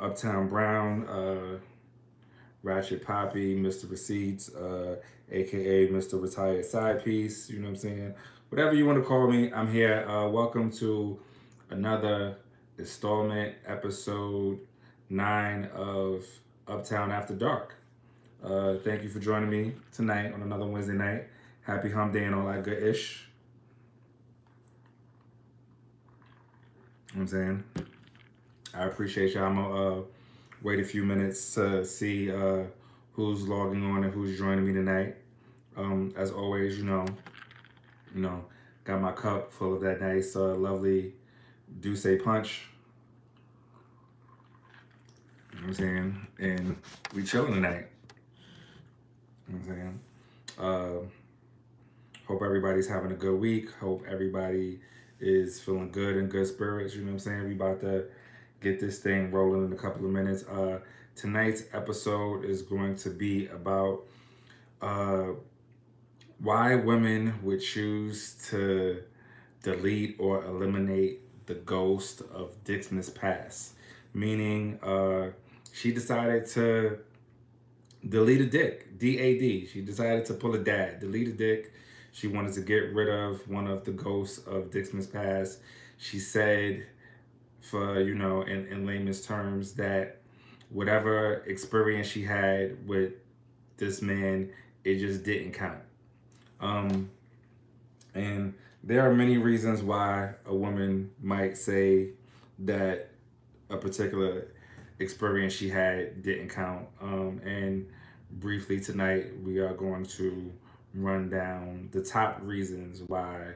Uptown Brown, uh, Ratchet Poppy, Mr. Receipts, uh, aka Mr. Retired Side Piece, you know what I'm saying? Whatever you want to call me, I'm here. Uh, welcome to another installment, episode nine of Uptown After Dark. Uh, thank you for joining me tonight on another Wednesday night. Happy Hump Day and all that good ish. You know what I'm saying? I appreciate y'all. I'm gonna uh, wait a few minutes to see uh, who's logging on and who's joining me tonight. Um, as always, you know, you know, got my cup full of that nice, uh, lovely Douce punch. You know what I'm saying? And we chilling tonight. You know what I'm saying? Uh, hope everybody's having a good week. Hope everybody is feeling good and good spirits. You know what I'm saying? We about to get this thing rolling in a couple of minutes. Uh, tonight's episode is going to be about uh, why women would choose to delete or eliminate the ghost of Dixman's past. Meaning, uh, she decided to delete a dick, D-A-D. She decided to pull a dad, delete a dick. She wanted to get rid of one of the ghosts of Dixman's past. She said, for, you know, in, in layman's terms, that whatever experience she had with this man, it just didn't count. Um, and there are many reasons why a woman might say that a particular experience she had didn't count. Um, and briefly tonight, we are going to run down the top reasons why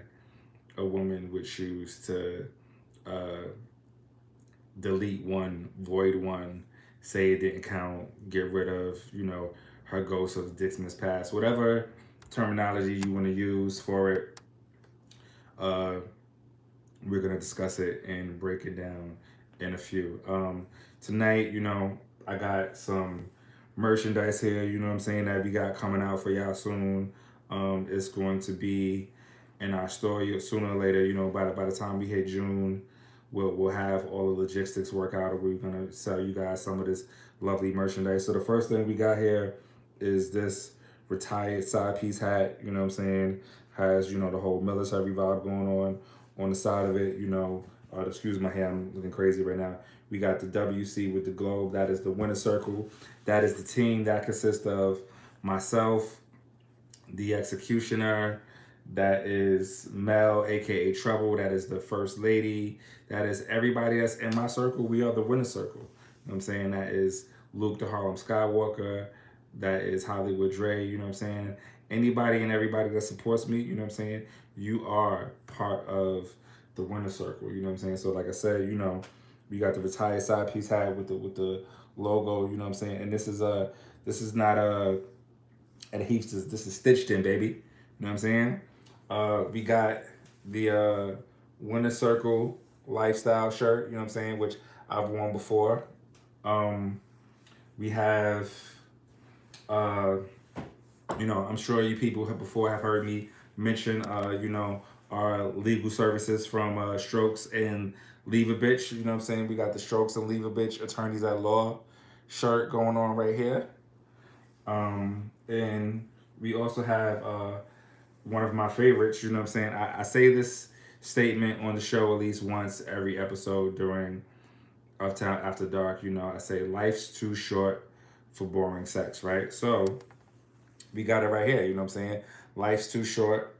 a woman would choose to uh, delete one, void one, say it didn't count, get rid of, you know, her ghost of Dixman's past, whatever terminology you want to use for it. Uh, we're to discuss it and break it down in a few. Um, tonight, you know, I got some merchandise here, you know what I'm saying, that we got coming out for y'all soon. Um, it's going to be in our store sooner or later, you know, by the, by the time we hit June, we'll, we'll have all the logistics work out and we're to sell you guys some of this lovely merchandise. So the first thing we got here is this retired side piece hat, you know what I'm saying, has, you know, the whole military vibe going on on the side of it, you know, uh, excuse my hair, I'm looking crazy right now. We got the WC with the globe. That is the winner circle. That is the team that consists of myself, the executioner, that is Mel, aka Trouble, that is the first lady, that is everybody that's in my circle. We are the winner circle. You know what I'm saying? That is Luke the Harlem Skywalker, that is Hollywood Dre, you know what I'm saying? Anybody and everybody that supports me, you know what I'm saying? You are part of the winner circle. You know what I'm saying? So like I said, you know, we got the retired side piece hat with the with the logo. You know what I'm saying? And this is a this is not a adhesive. This is stitched in, baby. You know what I'm saying? Uh, we got the uh, winner circle lifestyle shirt. You know what I'm saying? Which I've worn before. Um, we have, uh, you know, I'm sure you people have before have heard me mention, uh, you know, our legal services from uh, Strokes and Leave a Bitch. You know what I'm saying? We got the Strokes and Leave a Bitch Attorneys at Law shirt going on right here. Um, and we also have uh, one of my favorites, you know what I'm saying? I, I say this statement on the show at least once every episode during of Uptown After Dark. You know, I say life's too short for boring sex, right? So we got it right here, you know what I'm saying? Life's too short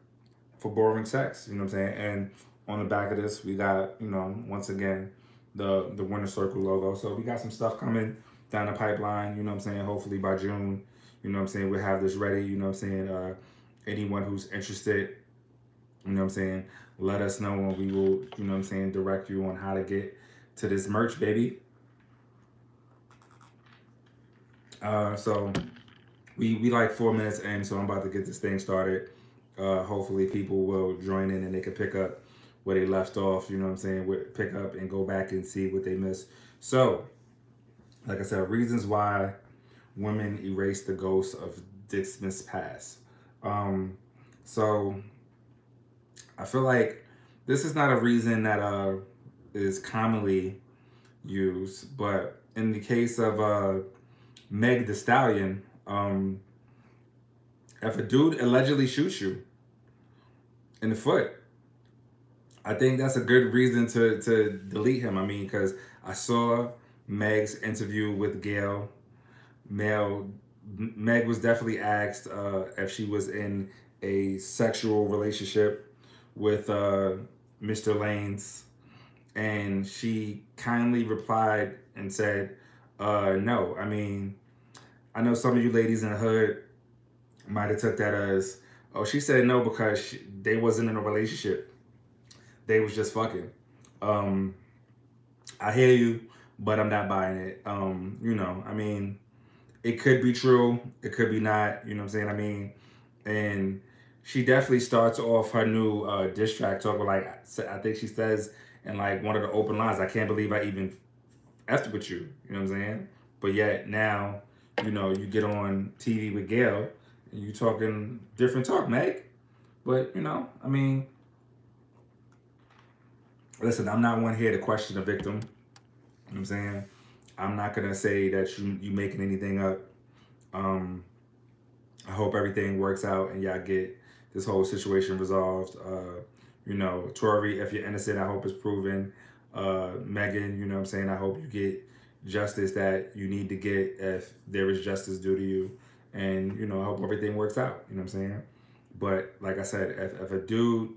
for boring sex. You know what I'm saying? And on the back of this, we got, you know, once again, the the Winner Circle logo. So we got some stuff coming down the pipeline, you know what I'm saying? Hopefully by June, you know what I'm saying, we'll have this ready, you know what I'm saying? Uh, anyone who's interested, you know what I'm saying, let us know and we will, you know what I'm saying, direct you on how to get to this merch, baby. Uh, so we we like four minutes in, so I'm about to get this thing started uh, hopefully people will join in and they can pick up where they left off, you know what I'm saying, pick up and go back and see what they missed. So, like I said, reasons why women erase the ghost of Dixman's past. Um, so, I feel like this is not a reason that uh, is commonly used, But in the case of uh, Meg the Stallion, um, if a dude allegedly shoots you in the foot, I think that's a good reason to to delete him. I mean, because I saw Meg's interview with Gayle. Mel Meg was definitely asked uh, if she was in a sexual relationship with uh, Mr. Lanez, and she kindly replied and said, uh, "No, I mean, I know some of you ladies in the hood might have took that as, oh, she said no because she, they wasn't in a relationship. They was just fucking. Um, I hear you, but I'm not buying it. Um, you know, I mean, it could be true, it could be not. You know what I'm saying? I mean, and she definitely starts off her new uh, diss track talking like I think she says in like one of the open lines, I can't believe I even effed with you. You know what I'm saying? But yet now, you know, you get on TV with Gayle and you talking different talk, Meg. But you know, I mean, listen, I'm not one here to question the victim. You know what I'm saying? I'm not gonna say that you you making anything up. Um, I hope everything works out and y'all get this whole situation resolved. Uh, you know, Tory, if you're innocent, I hope it's proven. Uh, Megan, you know what I'm saying? I hope you get justice that you need to get if there is justice due to you. And, you know, I hope everything works out. You know what I'm saying? But like I said, if, if a dude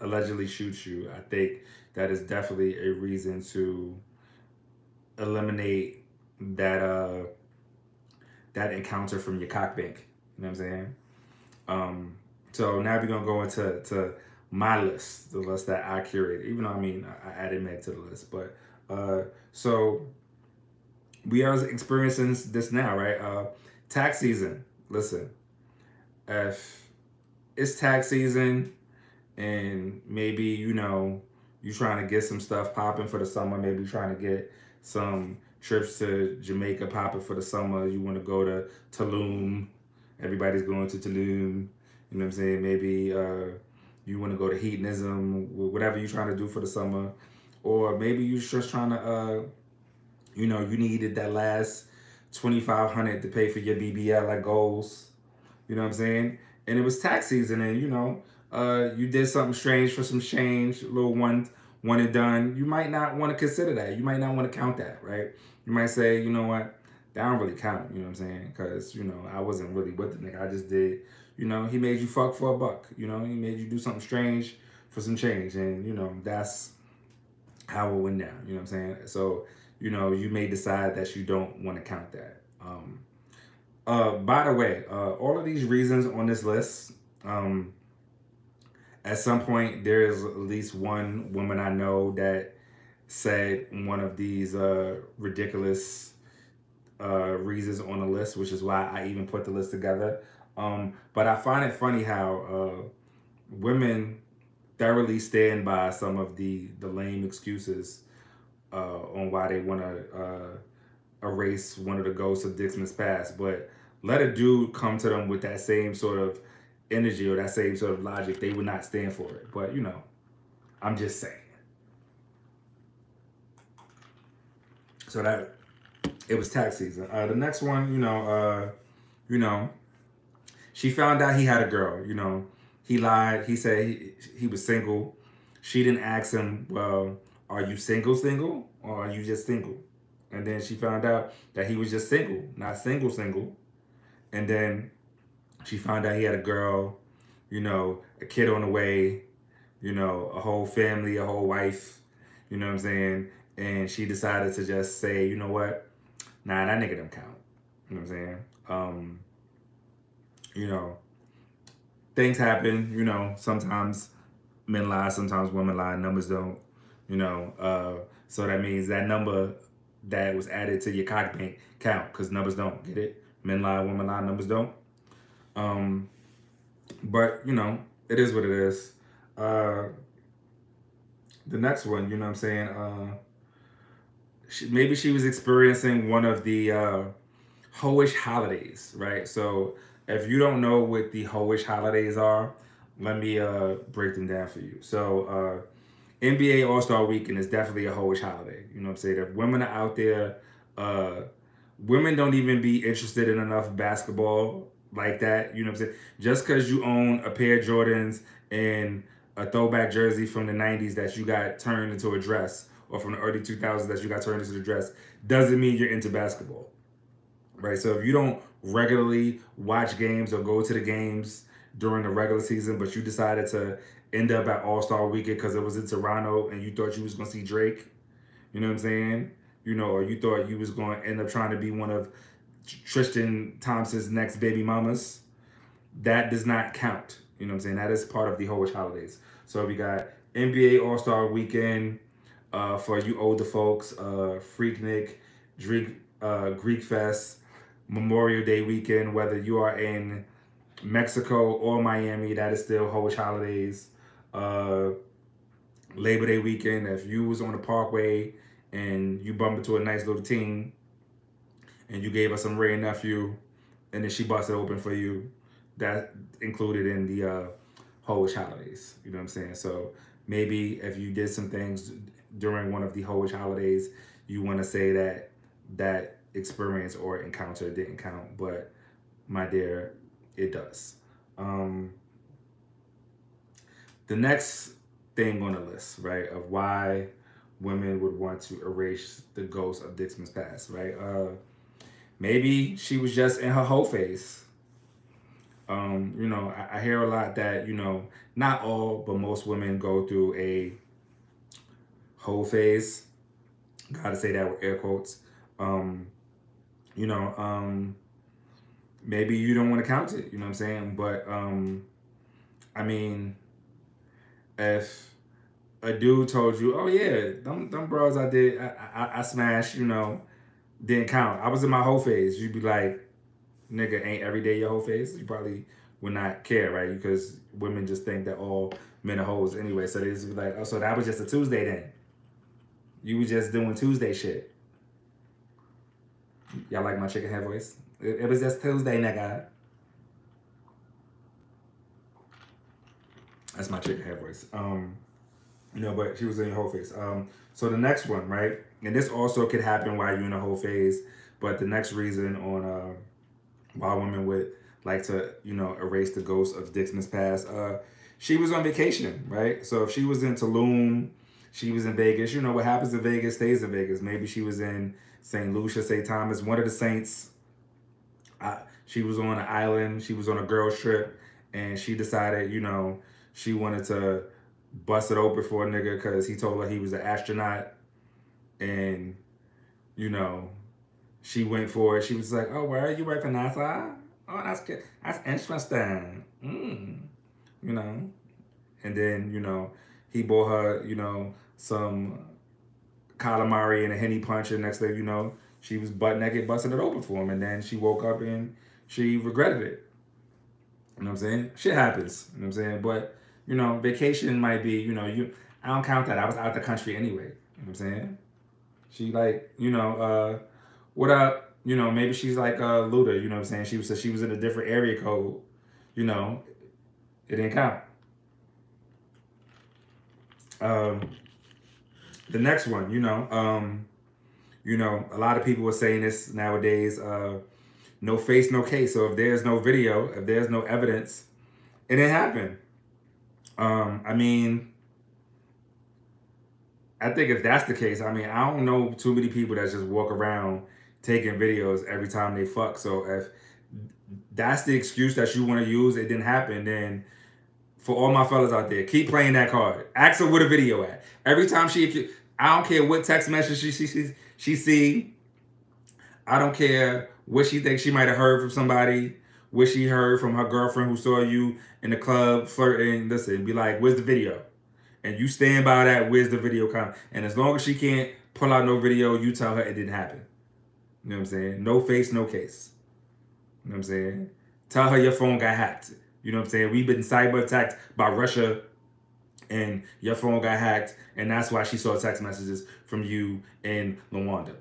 allegedly shoots you, I think that is definitely a reason to eliminate that uh that encounter from your cock bank. You know what I'm saying? Um, so now we're gonna go into to my list, the list that I curated. Even though I mean I added Meg to the list, but uh, so we are experiencing this now, right? Uh, tax season. Listen, if it's tax season and maybe you know you trying to get some stuff popping for the summer, maybe trying to get some trips to Jamaica popping for the summer. You want to go to Tulum. Everybody's going to Tulum. You know what I'm saying? Maybe uh, you want to go to hedonism, whatever you're trying to do for the summer. Or maybe you're just trying to, uh, you know, you needed that last 2500 to pay for your BBL like goals. You know what I'm saying? And it was tax season and, you know, uh, you did something strange for some change, little one, one and done. You might not want to consider that. You might not want to count that, right? You might say, you know what? That don't really count, you know what I'm saying? Because, you know, I wasn't really with the nigga. I just did you know, he made you fuck for a buck. You know, he made you do something strange for some change. And, you know, that's how it went down. You know what I'm saying? So, you know, you may decide that you don't want to count that. Um, uh, by the way, uh, all of these reasons on this list, um, at some point, there is at least one woman I know that said one of these uh, ridiculous uh, reasons on the list, which is why I even put the list together. Um, but I find it funny how uh, women thoroughly stand by some of the the lame excuses uh, on why they want to uh, erase one of the ghosts of Dixman's past. But let a dude come to them with that same sort of energy or that same sort of logic, they would not stand for it. But you know, I'm just saying. So that it was tax season. Uh, the next one, you know, uh, you know, she found out he had a girl, you know. He lied. He said he, he was single. She didn't ask him, well, are you single single or are you just single? And then she found out that he was just single, not single single. And then she found out he had a girl, you know, a kid on the way, you know, a whole family, a whole wife, you know what I'm saying? And she decided to just say, you know what? Nah, that nigga don't count. You know what I'm saying? Um, you know, things happen, you know, sometimes men lie, sometimes women lie, numbers don't, you know. Uh, so that means that number that was added to your cock bank count because numbers don't, get it? Men lie, women lie, numbers don't. Um, but, you know, it is what it is. Uh, the next one, you know what I'm saying? Uh, she, maybe she was experiencing one of the uh, hoish holidays, right? So if you don't know what the hoish holidays are, let me uh, break them down for you. So uh, NBA All Star Weekend is definitely a hoish holiday. You know what I'm saying? If women are out there, uh, women don't even be interested in enough basketball like that. You know what I'm saying? Just because you own a pair of Jordans and a throwback jersey from the 90s that you got turned into a dress or from the early 2000s that you got turned into a dress doesn't mean you're into basketball. Right? So if you don't regularly watch games or go to the games during the regular season, but you decided to end up at All Star Weekend because it was in Toronto and you thought you was gonna see Drake, you know what I'm saying? You know, or you thought you was going to end up trying to be one of Tristan Thompson's next baby mamas. That does not count. You know what I'm saying? That is part of the Hoish holidays. So we got NBA All Star Weekend uh, for you older folks, uh, Freaknik, Greek, uh, Greek Fest, Memorial Day weekend, whether you are in Mexico or Miami, that is still Hoish holidays. Uh, Labor Day weekend, if you was on the Parkway and you bumped into a nice little team and you gave us some Wray and Nephew and then she busted open for you, that included in the uh, Hoish holidays. You know what I'm saying? So maybe if you did some things during one of the Hoish holidays, you want to say that that experience or encounter didn't count. But my dear, it does. Um, the next thing on the list, right, of why women would want to erase the ghost of Dixman's past, right? Uh, maybe she was just in her whole phase. Um, you know, I, I, hear a lot that, you know, not all, but most women go through a whole phase. Gotta say that with air quotes. Um, you know, um, maybe you don't want to count it, you know what I'm saying? But um, I mean, if a dude told you, oh yeah, them, them bros I did, I, I, I smashed, you know, didn't count. I was in my whole phase. You'd be like, nigga, ain't every day your whole phase? You probably would not care, right? Because women just think that all men are hoes anyway. So they just be like, oh, so that was just a Tuesday then. You was just doing Tuesday shit. Y'all like my chicken head voice? It, it was just Tuesday, nigga. That's my chicken head voice. Um, you know, but she was in a whole face. Um, so the next one, right? And this also could happen while you're in a whole phase, but the next reason on uh, why women would like to, you know, erase the ghost of Dixman's past, uh, she was on vacation, right? So if she was in Tulum, she was in Vegas. You know what happens in Vegas stays in Vegas. Maybe she was in St. Lucia, St. Thomas, one of the saints. Uh, she was on an island. She was on a girls trip, and she decided, you know, she wanted to bust it open for a nigga because he told her he was an astronaut, and you know, she went for it. She was like, "Oh, where are you working NASA? Oh, that's good. That's interesting. Mm. You know." And then you know, he bought her, you know, some calamari and a henny punch, and next thing you know, she was butt naked busting it open for him, and then she woke up and she regretted it. You know what I'm saying? Shit happens. You know what I'm saying? But you know, vacation might be, you know, you I don't count that. I was out the country anyway. You know what I'm saying? She like, you know, uh, what up? You know, maybe she's like uh Luda, you know what I'm saying? She was she was in a different area code, you know, it didn't count. Um the next one, you know, um, you know, a lot of people are saying this nowadays, uh, no face, no case. So if there's no video, if there's no evidence, it didn't happen. Um, I mean, I think if that's the case, I mean, I don't know too many people that just walk around taking videos every time they fuck. So if that's the excuse that you want to use, it didn't happen, then for all my fellas out there, keep playing that card. Ask her where the video at. Every time she, I don't care what text message she she she, she see. I don't care what she thinks she might have heard from somebody what she heard from her girlfriend who saw you in the club flirting. Listen, be like, where's the video? And you stand by that, where's the video come? And as long as she can't pull out no video, you tell her it didn't happen. You know what I'm saying? No face, no case. You know what I'm saying? Tell her your phone got hacked. You know what I'm saying? We've been cyber attacked by Russia and your phone got hacked and that's why she saw text messages from you and Lawanda.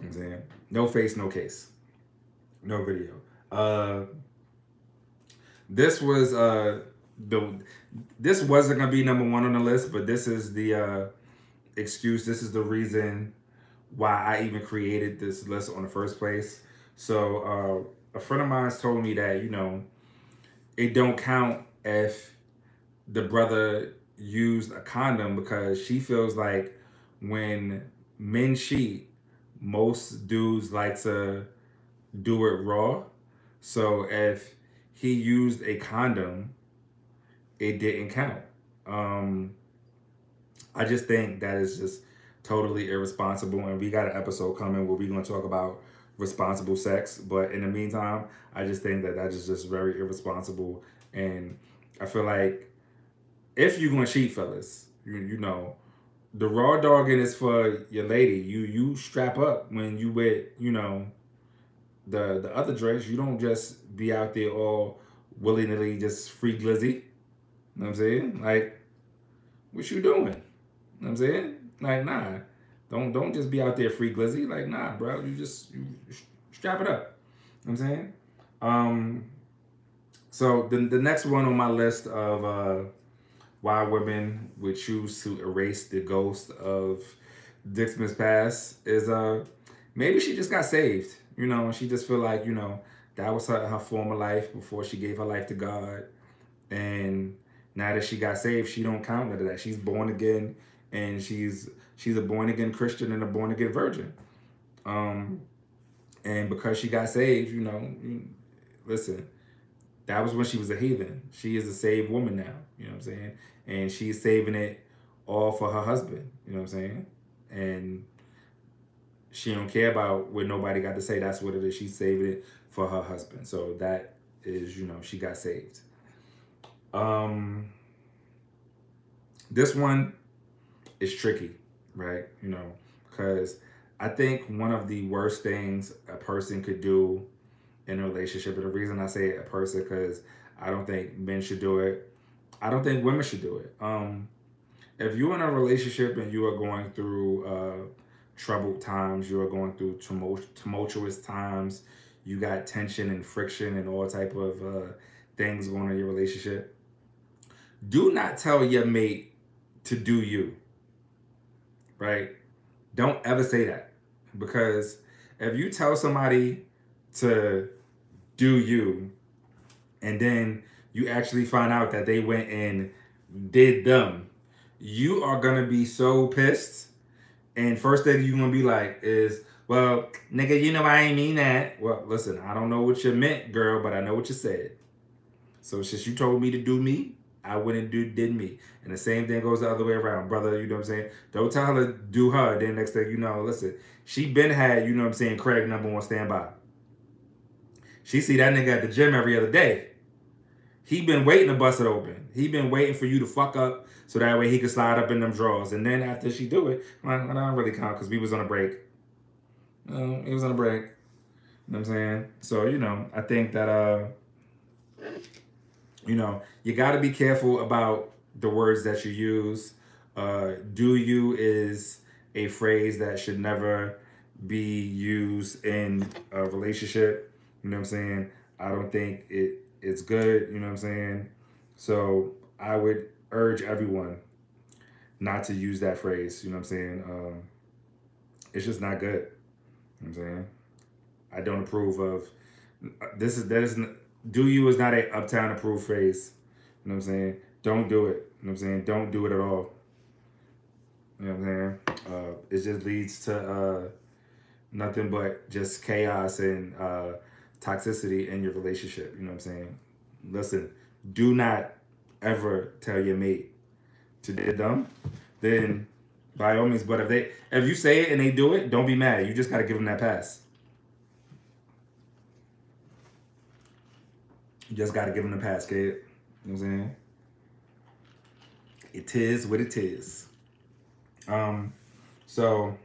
I'm saying? No face, no case. No video. Uh, this was uh, the this wasn't gonna be number one on the list, but this is the uh, excuse. This is the reason why I even created this list on the first place. So uh, a friend of mine told me that you know it don't count if the brother used a condom because she feels like when men cheat, most dudes like to do it raw. So if he used a condom, it didn't count. Um, I just think that is just totally irresponsible. And we got an episode coming where we're going to talk about responsible sex. But in the meantime, I just think that that is just very irresponsible. And I feel like if you're going to cheat, fellas, you, you know, the raw dogging is for your lady. You you strap up when you with, you know, the the other dress. You don't just be out there all willy nilly just free glizzy. Know what I'm saying? Like, what you doing? You know what I'm saying? Like, nah. Don't don't just be out there free glizzy. Like, nah, bro. You just you strap it up. You know what I'm saying? Um so the the next one on my list of uh why women would choose to erase the ghost of Dixman's past is uh maybe she just got saved. You know, she just feel like, you know, that was her, her former life before she gave her life to God. And now that she got saved, she don't count into that. She's born again and she's she's a born again Christian and a born again virgin. Um and because she got saved, you know, listen, that was when she was a heathen. She is a saved woman now. You know what I'm saying? And she's saving it all for her husband. You know what I'm saying? And she don't care about what nobody got to say. That's what it is. She's saving it for her husband. So that is, you know, she got saved. Um, this one is tricky, right? You know, because I think one of the worst things a person could do in a relationship. And the reason I say a person because I don't think men should do it. I don't think women should do it. Um, if you're in a relationship and you are going through uh, troubled times, you are going through tumultuous times, you got tension and friction and all type of uh, things going on in your relationship. Do not tell your mate to do you. Right? Don't ever say that because if you tell somebody to do you and then you actually find out that they went and did them you are gonna be so pissed and first thing you're gonna be like is well nigga you know i ain't mean that well listen i don't know what you meant girl but i know what you said so since you told me to do me I wouldn't do did me. And the same thing goes the other way around, brother. You know what I'm saying? Don't tell her to do her. Then next thing you know, listen, she been had, you know what I'm saying, Craig number one standby. She see that nigga at the gym every other day. He been waiting to bust it open. He been waiting for you to fuck up so that way he could slide up in them drawers. And then after she do it, I don't really count because we was on a break. Um, he was on a break. You know what I'm saying? So, you know, I think that, uh, you know, you got to be careful about the words that you use. Uh, do you is a phrase that should never be used in a relationship. You know what I'm saying? I don't think it it's good, you know what I'm saying? So I would urge everyone not to use that phrase, you know what I'm saying? Um, it's just not good. You know what I'm saying? I don't approve of this is that is do you is not a uptown approved phrase. You know what I'm saying? Don't do it. You know what I'm saying? Don't do it at all. You know what I'm saying? Uh, it just leads to uh, nothing but just chaos and uh, toxicity in your relationship. You know what I'm saying? Listen, do not ever tell your mate to do them. Then by all means, but if they if you say it and they do it, don't be mad. You just gotta give them that pass. You just gotta give him the pass, kid. You know what I'm saying? It is what it is. Um, so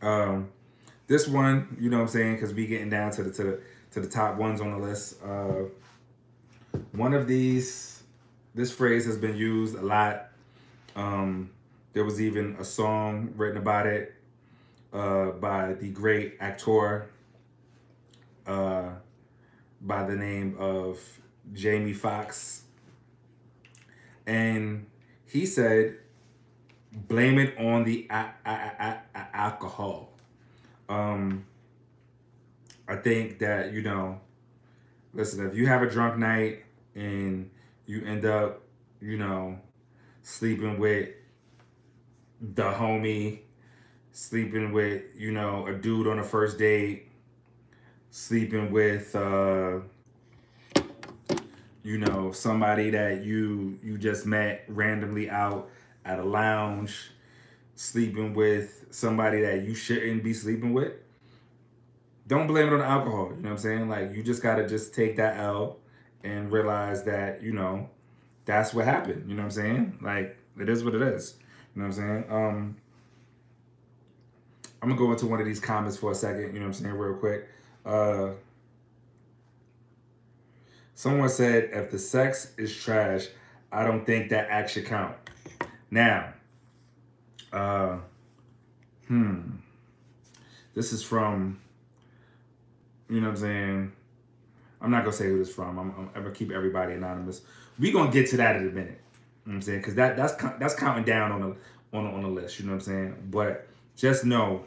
um, this one, you know what I'm saying, because we getting down to the to the to the top ones on the list. Uh, one of these, this phrase has been used a lot. Um, there was even a song written about it uh, by the great actor uh, by the name of Jamie Foxx. and he said, blame it on the a- a- a- alcohol. Um, I think that you know, listen, if you have a drunk night and you end up, you know, sleeping with the homie, sleeping with, you know, a dude on a first date, sleeping with uh you know, somebody that you you just met randomly out at a lounge, sleeping with somebody that you shouldn't be sleeping with. Don't blame it on alcohol. You know what I'm saying? Like you just gotta just take that L and realize that, you know, that's what happened. You know what I'm saying? Like it is what it is. You know what I'm saying? Um I'm gonna go into one of these comments for a second, you know what I'm saying, real quick. Uh Someone said, if the sex is trash, I don't think that act should count. Now, uh, hmm, this is from, you know what I'm saying? I'm not gonna say who this from. I'm, I'm, I'm gonna keep everybody anonymous. We gonna get to that in a minute. You know what I'm saying? Because that that's that's counting down on the on the, on the list. You know what I'm saying? But just know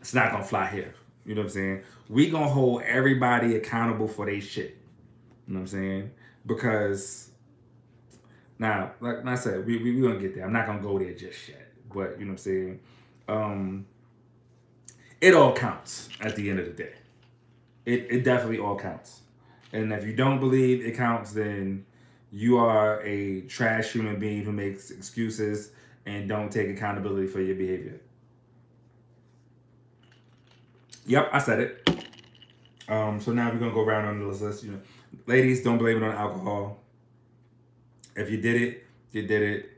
it's not gonna fly here. You know what I'm saying? We gonna hold everybody accountable for their shit. You know what I'm saying? Because now, like I said, we we we gonna get there. I'm not gonna go there just yet. But you know what I'm saying? Um it all counts at the end of the day. It it definitely all counts. And if you don't believe it counts, then you are a trash human being who makes excuses and don't take accountability for your behavior. Yep, I said it. Um, so now we're gonna go around on the list. You know, ladies, don't blame it on alcohol. If you did it, you did it.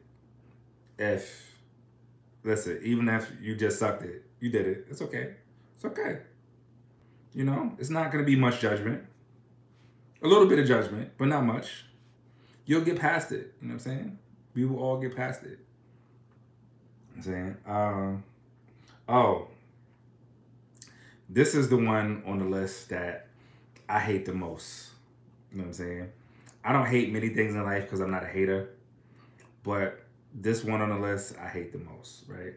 If listen, even if you just sucked it, you did it. It's okay. It's okay. You know, it's not gonna be much judgment. A little bit of judgment, but not much. You'll get past it. You know what I'm saying? We will all get past it. I'm saying, um, oh, this is the one on the list that I hate the most. You know what I'm saying? I don't hate many things in life because I'm not a hater, but this one on the list I hate the most, right?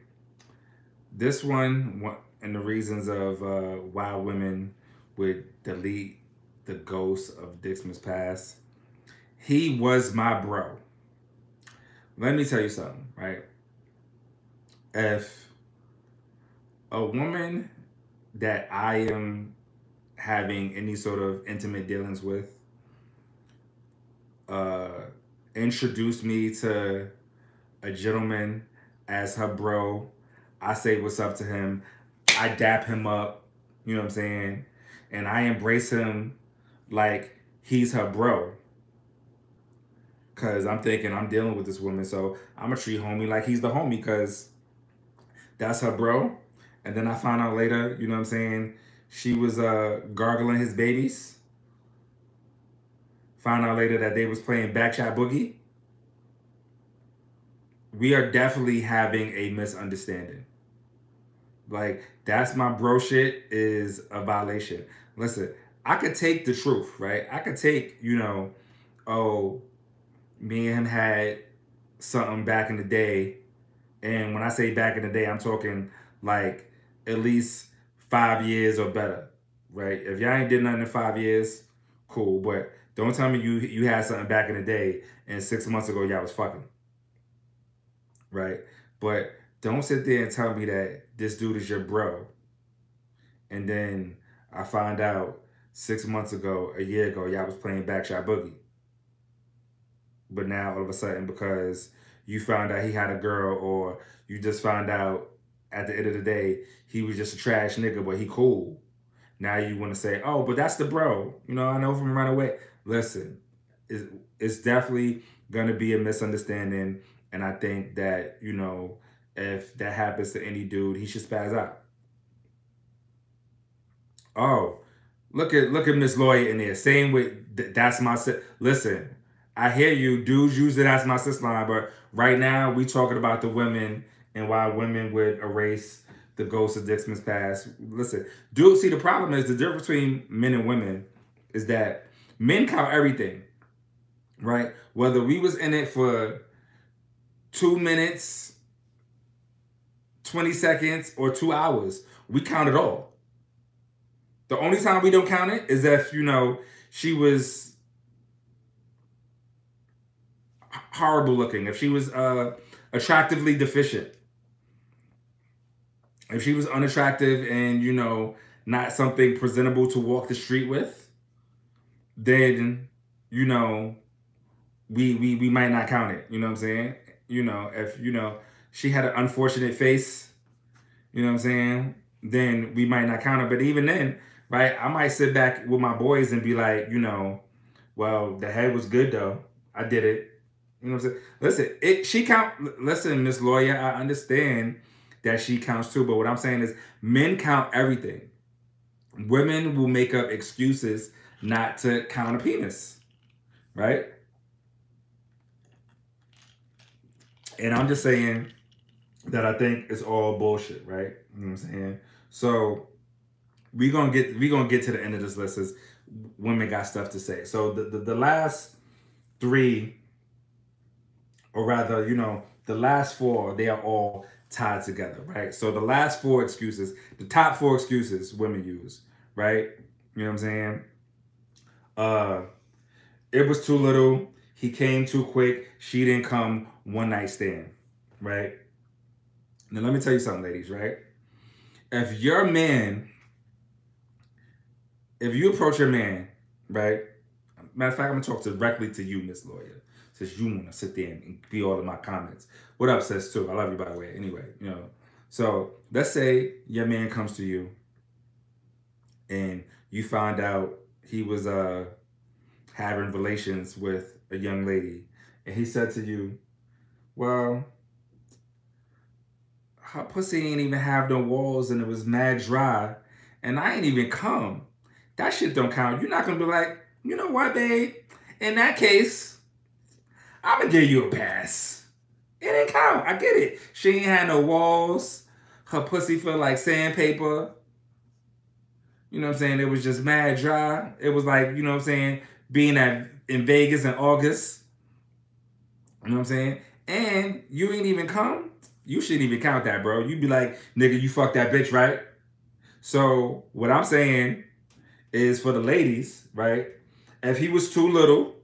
This one, and the reasons of uh, why women would delete the ghost of Dixman's past. He was my bro. Let me tell you something, right? If a woman that I am having any sort of intimate dealings with uh, introduced me to a gentleman as her bro. I say what's up to him. I dap him up, you know what I'm saying? And I embrace him like he's her bro. Cause I'm thinking I'm dealing with this woman, so I'm gonna treat homie like he's the homie, cause that's her bro. And then I found out later, you know what I'm saying, she was uh, gargling his babies. Found out later that they was playing Backshot Boogie. We are definitely having a misunderstanding. Like, that's my bro shit is a violation. Listen, I could take the truth, right? I could take, you know, oh, me and him had something back in the day. And when I say back in the day, I'm talking like at least five years or better, right? If y'all ain't did nothing in five years, cool. But don't tell me you you had something back in the day and six months ago y'all was fucking, right? But don't sit there and tell me that this dude is your bro, and then I find out six months ago, a year ago, y'all was playing Backshot Boogie. But now all of a sudden, because you found out he had a girl, or you just found out at the end of the day, he was just a trash nigga, but he cool. Now you want to say, oh, but that's the bro. You know, I know from Runaway. Listen, it's, it's definitely going to be a misunderstanding. And I think that, you know, if that happens to any dude, he should spaz out. Oh, look at look at Miss Lawyer in there. Same with that's my listen. I hear you, dudes use it as my sis line, but right now we talking about the women and why women would erase the ghost of Dixman's past. Listen, do see the problem is the difference between men and women is that men count everything, right? Whether we was in it for two minutes, 20 seconds, or two hours, we count it all. The only time we don't count it is if, you know, she was horrible looking, if she was uh, attractively deficient, if she was unattractive and, you know, not something presentable to walk the street with, then, you know, we we we might not count it. You know what I'm saying? You know, if you know she had an unfortunate face, you know what I'm saying, then we might not count it. But even then, right, I might sit back with my boys and be like, you know, well, the head was good though. I did it. You know what I'm saying? Listen, it she count listen, Miss Lawyer, I understand that she counts too, but what I'm saying is men count everything. Women will make up excuses not to count a penis. Right? And I'm just saying that I think it's all bullshit, right? You know what I'm saying? So We're gonna get we're gonna get to the end of this list as women got stuff to say. So the, the, the last three, or rather, you know, the last four, they are all tied together, right? So the last four excuses, the top four excuses women use, right? You know what I'm saying? Uh it was too little, he came too quick, she didn't come, one night stand, right? Now, let me tell you something, ladies, right? If your man, if you approach your man, right? Matter of fact, I'm gonna talk directly to you, Miss Lawyer, since you wanna sit there and be all of my comments. What up, sis, too? I love you, by the way. Anyway, you know. So let's say your man comes to you and you find out he was uh having relations with a young lady and he said to you, well, her pussy ain't even have no walls and it was mad dry and I ain't even come. That shit don't count. You're not gonna be like, you know what, babe? In that case, I'm gonna give you a pass. It ain't count. I get it. She ain't had no walls. Her pussy feel like sandpaper. You know what I'm saying? It was just mad dry. It was like, you know what I'm saying, being at in Vegas in August. You know what I'm saying? and you ain't even come, you shouldn't even count that, bro. You'd be like, nigga, you fuck that bitch, right? So what I'm saying is for the ladies, right? If he was too little,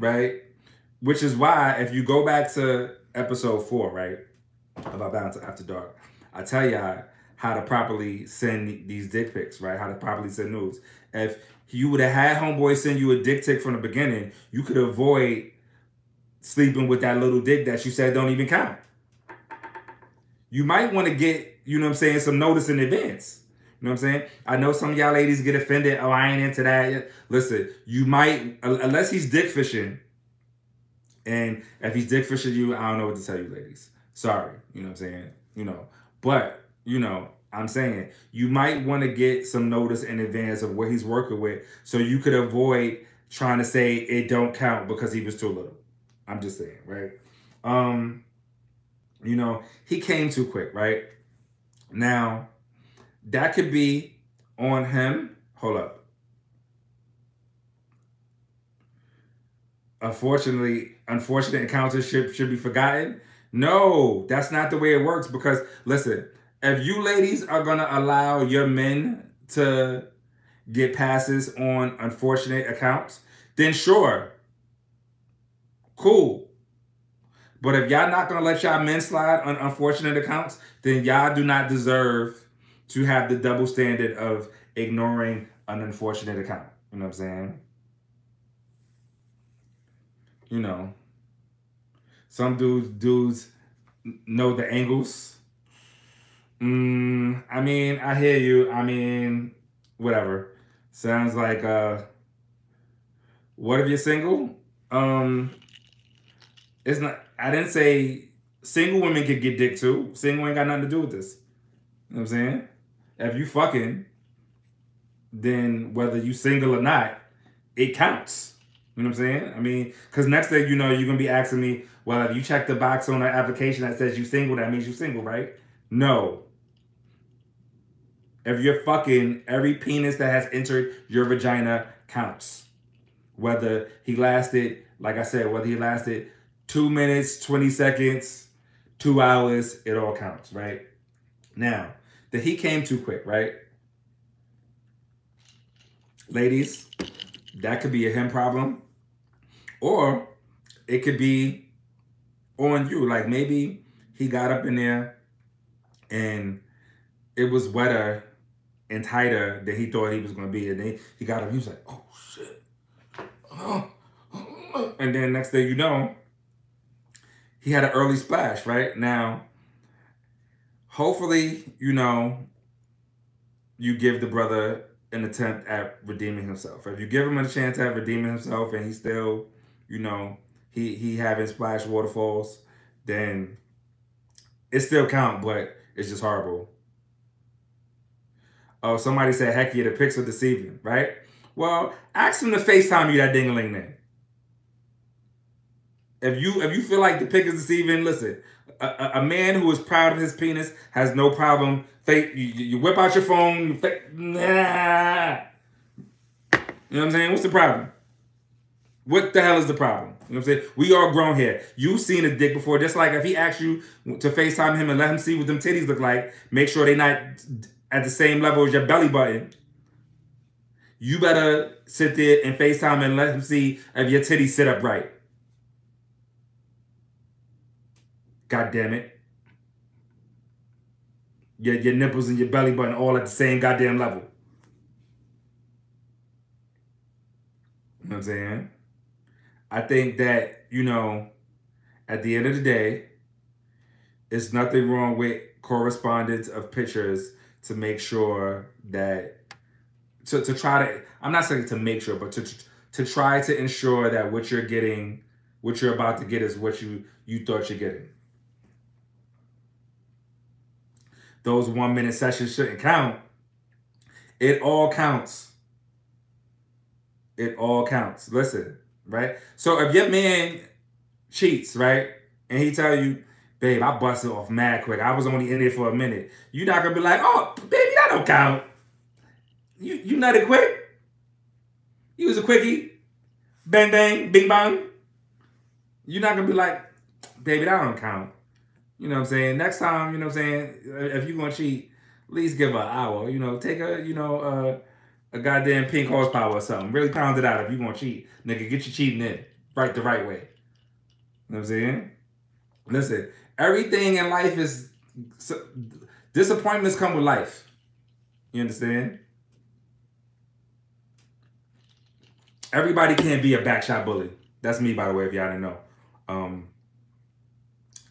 right? Which is why if you go back to episode four, right? About Balance After Dark, I tell y'all how to properly send these dick pics, right? How to properly send nudes. If you would have had homeboy send you a dick pic from the beginning, you could avoid sleeping with that little dick that you said don't even count. You might want to get, you know what I'm saying, some notice in advance. You know what I'm saying? I know some of y'all ladies get offended. Oh, I ain't into that. Listen, you might, unless he's dick fishing, and if he's dick fishing you, I don't know what to tell you, ladies. Sorry. You know what I'm saying? You know, but, you know, I'm saying you might want to get some notice in advance of what he's working with so you could avoid trying to say it don't count because he was too little. I'm just saying, right? Um, you know, he came too quick, right? Now, that could be on him. Hold up. Unfortunately, unfortunate encounters should, should be forgotten. No, that's not the way it works because listen, if you ladies are gonna allow your men to get passes on unfortunate accounts, then sure, Cool. But if y'all not gonna let y'all men slide on unfortunate accounts, then y'all do not deserve to have the double standard of ignoring an unfortunate account. You know what I'm saying? You know, some dudes dudes know the angles. Mm, I mean, I hear you. I mean, whatever. Sounds like uh what if you're single? Um it's not. I didn't say single women could get dick too. Single ain't got nothing to do with this. You know what I'm saying? If you fucking, then whether you single or not, it counts. You know what I'm saying? I mean, because next thing you know, you're gonna be asking me, well, if you check the box on an application that says you single, that means you single, right? No. If you're fucking, every penis that has entered your vagina counts. Whether he lasted, like I said, whether he lasted two minutes, 20 seconds, two hours, it all counts, right? Now, that he came too quick, right? Ladies, that could be a him problem. Or it could be on you. Like maybe he got up in there and it was wetter and tighter than he thought he was to be. And then he got up, he was like, oh shit. And then next thing you know, he had an early splash, right? Now, hopefully, you know, you give the brother an attempt at redeeming himself. If you give him a chance at redeeming himself and he still, you know, he he having splash waterfalls, then it still count, but it's just horrible. Oh, somebody said, heck yeah, the pics are deceiving, right? Well, ask him to FaceTime you that dingling then. If you if you feel like the pick is deceiving, listen. A, a, man who is proud of his penis has no problem. Fake, you, you whip out your phone. You fake, nah. You know what I'm saying? What's the problem? What the hell is the problem? You know what I'm saying? We are grown here. You've seen a dick before. Just like if he asks you to FaceTime him and let him see what them titties look like, make sure they're not at the same level as your belly button. You better sit there and FaceTime and let him see if your titties sit up right. God damn it. Your, your nipples and your belly button all at the same goddamn level. You know what I'm saying? I think that, you know, at the end of the day, it's nothing wrong with correspondence of pictures to make sure that to, to try to I'm not saying to make sure, but to to try to ensure that what you're getting, what you're about to get is what you you thought you're getting. Those one minute sessions shouldn't count. It all counts. It all counts. Listen, right? So if your man cheats, right, and he tell you, babe, I busted off mad quick. I was only in there for a minute. You're not gonna be like, oh, baby, that don't count. You you nutted quick. You was a quickie. Bang bang, bing bang. You're not gonna be like, baby, that don't count. You know what I'm saying? Next time, you know what I'm saying, if you're gonna cheat, at least give her an hour. You know, take a, you know, uh, a goddamn pink horsepower or something. Really pound it out if you gonna cheat. Nigga, get your cheating in. Right the right way. You know what I'm saying? Listen, everything in life is so, disappointments come with life. You understand? Everybody can't be a backshot bully. That's me, by the way, if y'all didn't know. Um,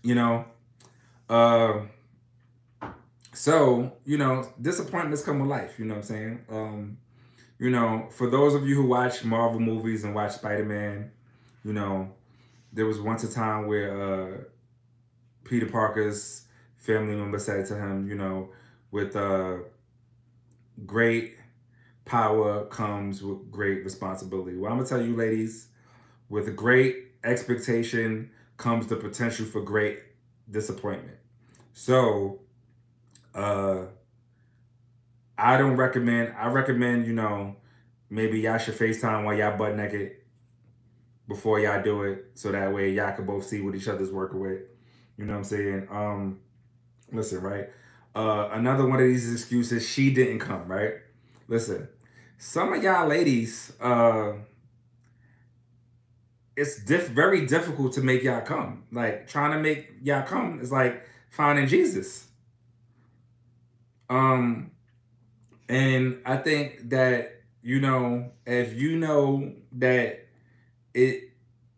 you know, uh, so, you know, disappointments come with life. You know what I'm saying? Um, you know, for those of you who watch Marvel movies and watch Spider-Man, you know, there was once a time where uh, Peter Parker's family member said to him, you know, with uh, great power comes with great responsibility. Well, I'm gonna tell you, ladies, with great expectation comes the potential for great disappointment. So, uh, I don't recommend. I recommend you know maybe y'all should FaceTime while y'all butt naked before y'all do it, so that way y'all can both see what each other's working with. You know what I'm saying? Um, listen, right? Uh, another one of these excuses, she didn't come, right? Listen, some of y'all ladies, uh, it's diff- very difficult to make y'all come. Like trying to make y'all come is like finding Jesus. Um, and I think that, you know, if you know that it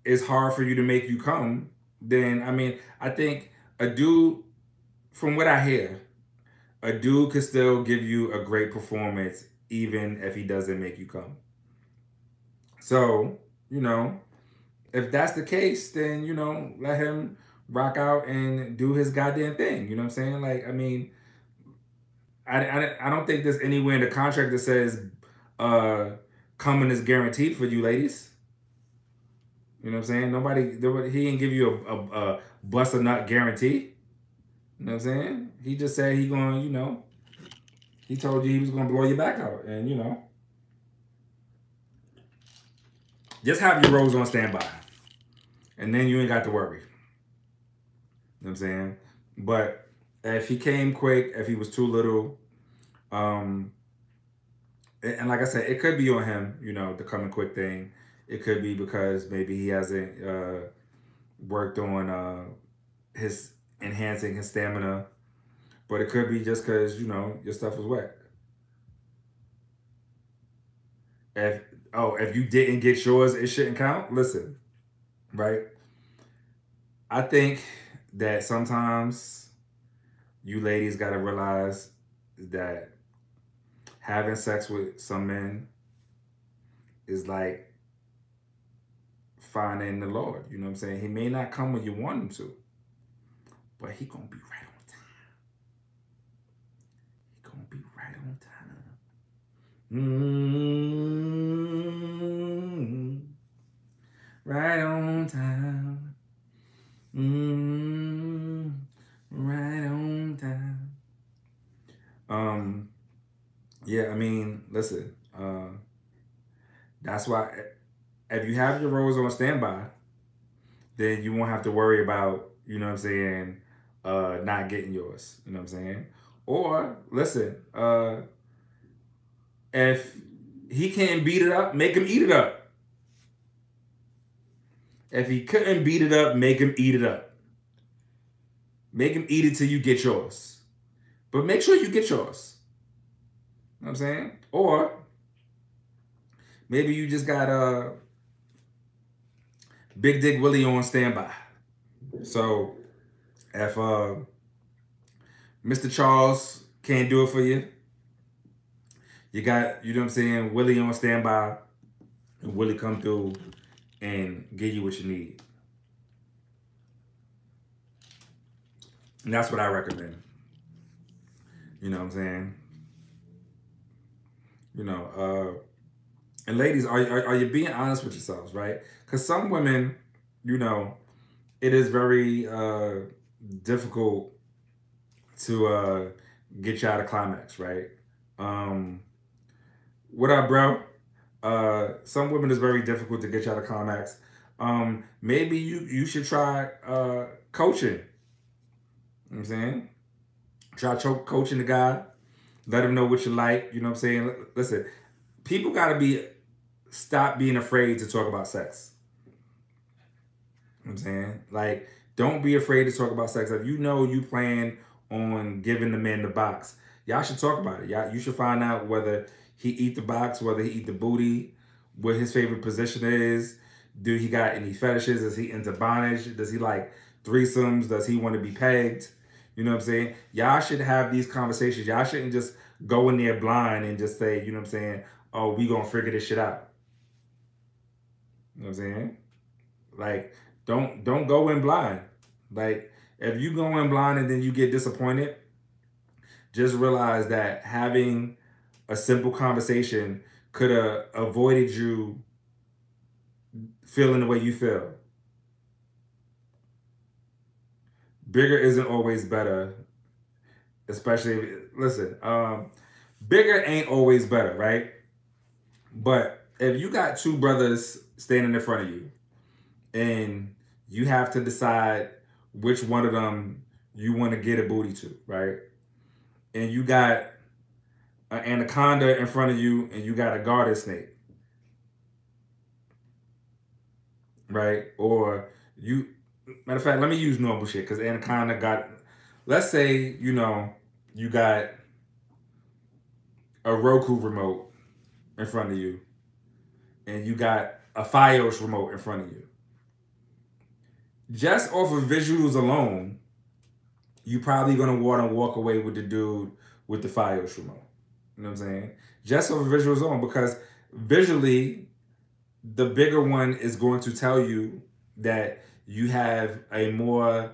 is hard for you to make you come, then I mean, I think a dude, from what I hear, a dude could still give you a great performance even if he doesn't make you come. So, you know, if that's the case, then, you know, let him rock out and do his goddamn thing. You know what I'm saying? Like, I mean, I, I, I don't think there's anywhere in the contract that says uh, coming is guaranteed for you ladies. You know what I'm saying? Nobody, he didn't give you a, a, a bust a nut guarantee. You know what I'm saying? He just said he going, to you know, he told you he was going to blow your back out. And, you know, just have your rose on standby. And then you ain't got to worry. Know what I'm saying? But if he came quick, if he was too little, um, and like I said, it could be on him, you know, the coming quick thing. It could be because maybe he hasn't uh, worked on uh, his enhancing his stamina, but it could be just because you know your stuff was wet. If oh, if you didn't get yours, it shouldn't count. Listen, right? I think that sometimes you ladies got to realize that having sex with some men is like finding the Lord. You know what I'm saying? He may not come when you want him to, but he gonna be right on time. He gonna be right on time. Mm-hmm. Right on time. Mm-hmm. Right on time. Um, yeah, I mean, listen, uh, that's why if you have your rose on standby, then you won't have to worry about, you know what I'm saying, uh, not getting yours. You know what I'm saying? Or listen, uh, if he can't beat it up, make him eat it up. If he couldn't beat it up, make him eat it up. Make him eat it till you get yours. But make sure you get yours. You know what I'm saying? Or maybe you just got a Big Dick Willie on standby. So if uh, Mr. Charles can't do it for you, you got, you know what I'm saying, Willie on standby, and Willie come through and give you what you need. And that's what I recommend. You know what I'm saying? You know, uh, and ladies, are, are, are you being honest with yourselves, right? Because some women, you know, it is very uh, difficult to uh, get you out of climax, right? Um, what up, bro? Uh, some women is very difficult to get you out of climax. Um, maybe you you should try uh, coaching. You know I'm saying? Try coaching the guy. Let him know what you like. You know what I'm saying? Listen, people got to be stop being afraid to talk about sex. You know I'm saying? Like, don't be afraid to talk about sex. If you know you plan on giving the man the box, y'all should talk about it. Y'all, you should find out whether he eat the box, whether he eat the booty, what his favorite position is. Do he got any fetishes? Is he into bondage? Does he like threesomes? Does he want to be pegged? You know what I'm saying? Y'all should have these conversations. Y'all shouldn't just go in there blind and just say, you know what I'm saying, oh, we gonna figure this shit out. You know what I'm saying? Like, don't don't go in blind. Like, if you go in blind and then you get disappointed, just realize that having a simple conversation could have avoided you feeling the way you feel. Bigger isn't always better, especially listen. Um, bigger ain't always better, right? But if you got two brothers standing in front of you and you have to decide which one of them you want to get a booty to, right? And you got an anaconda in front of you and you got a garter snake. Right? Or you matter of fact, let me use normal shit because anaconda got let's say, you know, you got a Roku remote in front of you and you got a Fios remote in front of you. Just off of visuals alone, you probably gonna want to walk away with the dude with the Fios remote. You know what I'm saying? Just over visual zone because visually, the bigger one is going to tell you that you have a more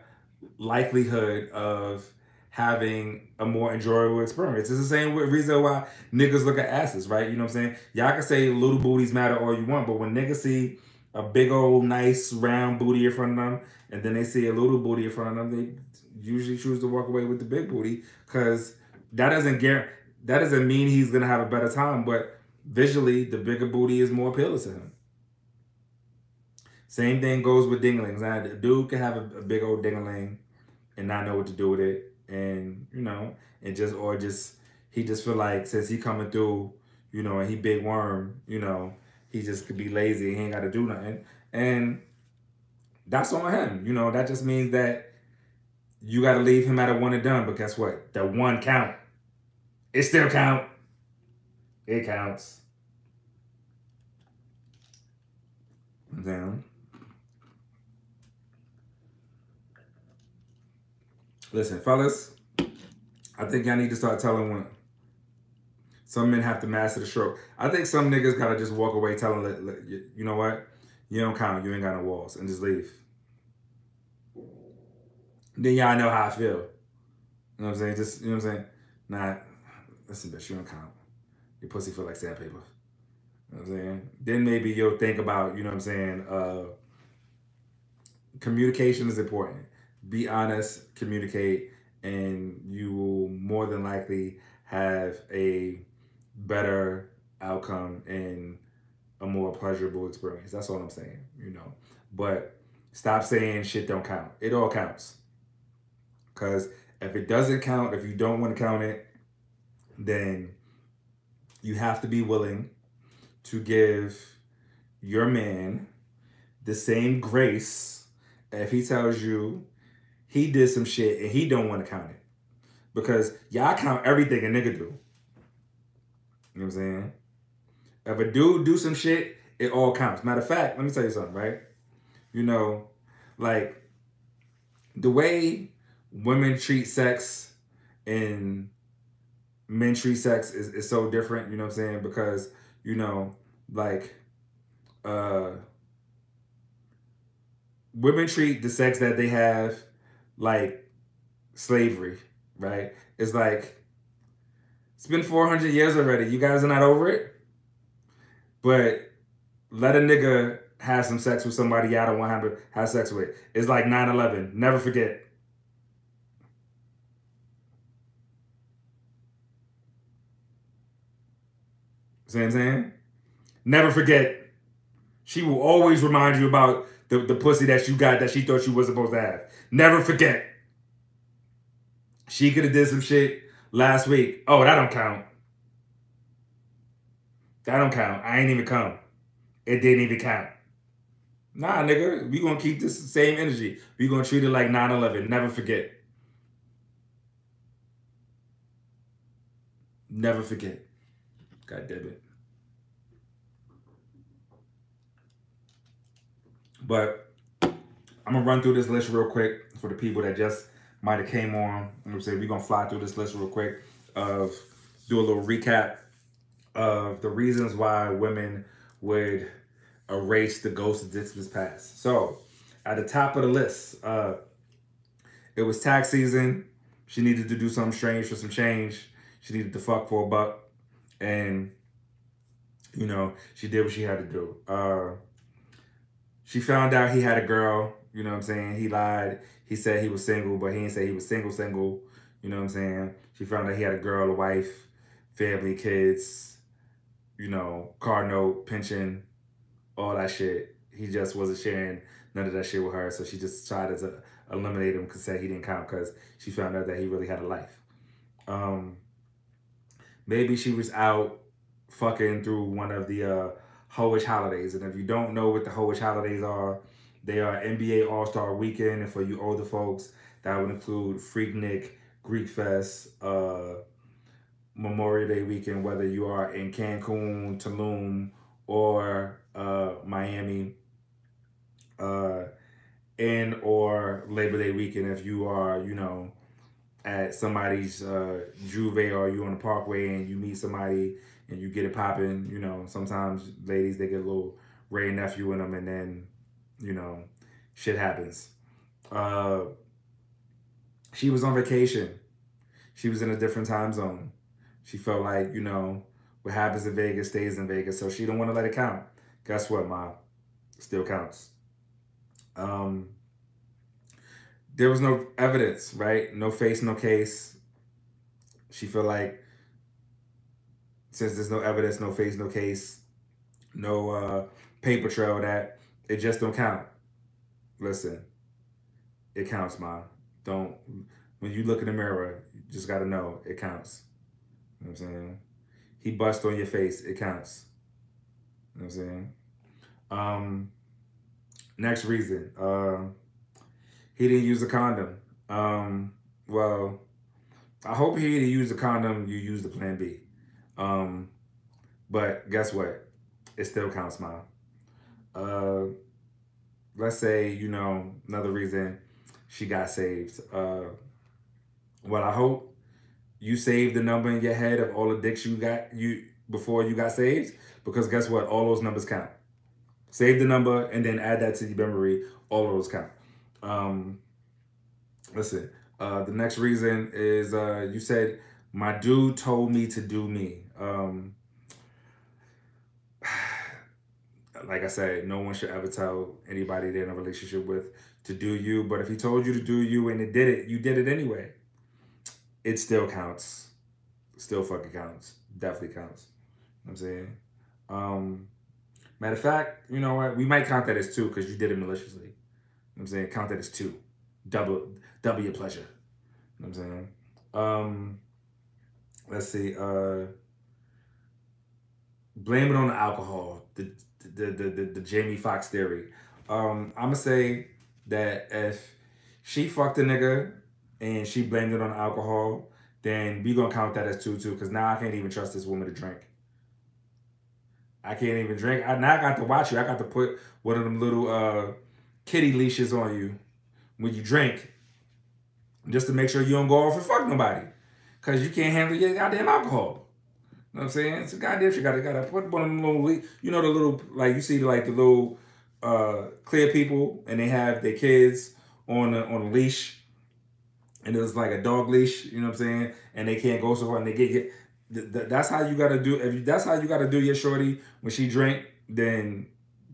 likelihood of having a more enjoyable experience. It's the same reason why niggas look at asses, right? You know what I'm saying? Y'all can say little booties matter all you want, but when niggas see a big old nice round booty in front of them, and then they see a little booty in front of them, they usually choose to walk away with the big booty because that doesn't guarantee that doesn't mean he's gonna have a better time, but visually the bigger booty is more appealing to him. Same thing goes with dinglings. Now, a dude can have a, a big old dingling and not know what to do with it, and you know, and just or just he just feel like since he coming through, you know, and he big worm, you know, he just could be lazy. He ain't got to do nothing, and that's on him. You know, that just means that you got to leave him at a one and done. But guess what? The one count. It still count. It counts. Down. Listen, fellas, I think y'all need to start telling women. Some men have to master the stroke. I think some niggas gotta just walk away telling, you know what? You don't count. You ain't got no walls. And just leave. Then y'all know how I feel. You know what I'm saying? Just, you know what I'm saying? Nah, listen, bitch, you don't count. Your pussy feel like sandpaper. You know what I'm saying? Then maybe you'll think about, you know what I'm saying, uh, communication is important be honest, communicate, and you will more than likely have a better outcome and a more pleasurable experience. That's all I'm saying, you know. But stop saying shit don't count. It all counts. Because if it doesn't count, if you don't want to count it, then you have to be willing to give your man the same grace if he tells you he did some shit and he don't want to count it. Because y'all count everything a nigga do. You know what I'm saying? If a dude do some shit, it all counts. Matter of fact, let me tell you something, right? You know, like the way women treat sex and men treat sex is, is so different, you know what I'm saying? Because, you know, like uh women treat the sex that they have like slavery, right? It's like it's been 400 years already. You guys are not over it. But let a nigga have some sex with somebody y'all don't want to have sex with. It's like 9-11. Never forget. See what I'm saying? Never forget. She will always remind you about the, the pussy that you got that she thought you was supposed to have. Never forget. She could have did some shit last week. Oh, that don't count. That don't count. I ain't even come. It didn't even count. Nah, nigga, we gonna keep this same energy. We gonna treat it like 9-11. Never forget. Never forget. God damn it. But I'm gonna run through this list real quick for the people that just might have came on. I'm say we're gonna fly through this list real quick of do a little recap of the reasons why women would erase the ghost of Dixman's past. So at the top of the list, uh, it was tax season. She needed to do something strange for some change. She needed to fuck for a buck. And, you know, she did what she had to do. Uh, she found out he had a girl, you know what I'm saying? He lied. He said he was single, but he didn't say he was single, single. You know what I'm saying? She found out he had a girl, a wife, family, kids, you know, car note, pension, all that shit. He just wasn't sharing none of that shit with her. So she just tried to eliminate him because said he didn't count because she found out that he really had a life. Um, maybe she was out fucking through one of the uh, Hoish holidays. And if you don't know what the Hoish holidays are, they are NBA All-Star Weekend. And for you older folks, that would include Freaknik, Greek Fest, uh, Memorial Day weekend, whether you are in Cancun, Tulum, or uh, Miami, uh, and or Labor Day weekend if you are, you know, at somebody's uh, J'ouvert or you on the Parkway and you meet somebody and you get it popping. You know, sometimes ladies they get a little Wray nephew in them, and then you know, shit happens. Uh, she was on vacation. She was in a different time zone. She felt like you know what happens in Vegas stays in Vegas, so she don't want to let it count. Guess what, ma? Still counts. Um, there was no evidence, right? No face, no case. She felt like since there's no evidence, no face, no case, no uh, paper trail that it just don't count. Listen, it counts, mom. Don't when you look in the mirror, you just gotta know it counts. You know what I'm saying? He bust on your face, it counts. You know what I'm saying? Um next reason. Uh, he didn't use a condom. Um, well, I hope he didn't use a condom, you use the plan B. Um, but guess what? It still counts, mom. Uh, let's say, you know, another reason she got saved. Uh, well, I hope you saved the number in your head of all the dicks you got you before you got saved, because guess what? All those numbers count. Save the number and then add that to your memory. All of those count. Um, listen, uh, the next reason is uh, you said my dude told me to do me. Um, like I said, no one should ever tell anybody they're in a relationship with to do you. But if he told you to do you and it did it, you did it anyway. It still counts. Still fucking counts. Definitely counts. I'm saying? Um, matter of fact, you know what? We might count that as two because you did it maliciously. I'm saying? Count that as two. Double double your pleasure. I'm saying? Um, let's see. Uh, blame it on the alcohol. The the the the, the Jamie Foxx theory. Um, I'm gonna say that if she fucked a nigga and she blamed it on alcohol, then we gonna count that as two too. Cause now I can't even trust this woman to drink. I can't even drink. I now I got to watch you. I got to put one of them little uh, kitty leashes on you when you drink, just to make sure you don't go off and fuck nobody, cause you can't handle your goddamn alcohol. You know what I'm saying? It's a goddamn shit. Gotta gotta put one of them little, you know, the little like you see like the little uh, clear people, and they have their kids on a, on a leash, and it's like a dog leash. You know what I'm saying? And they can't go so far, and they get get that's how you gotta do. If you, that's how you gotta do your shorty when she drink, then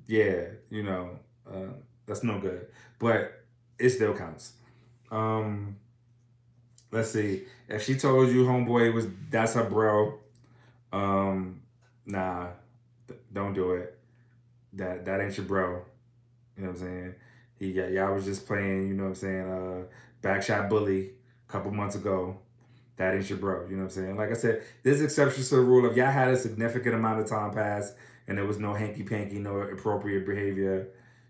yeah, you know, uh, that's no good. But it still counts. Um, let's see. If she told you homeboy was that's her bro, um, nah, don't do it. That that ain't your bro. You know what I'm saying? He y'all was just playing. You know what I'm saying? Uh, backshot bully a couple months ago that ain't your bro. You know what I'm saying? Like I said, there's exceptions to the rule. If y'all had a significant amount of time pass and there was no hanky panky, no appropriate behavior,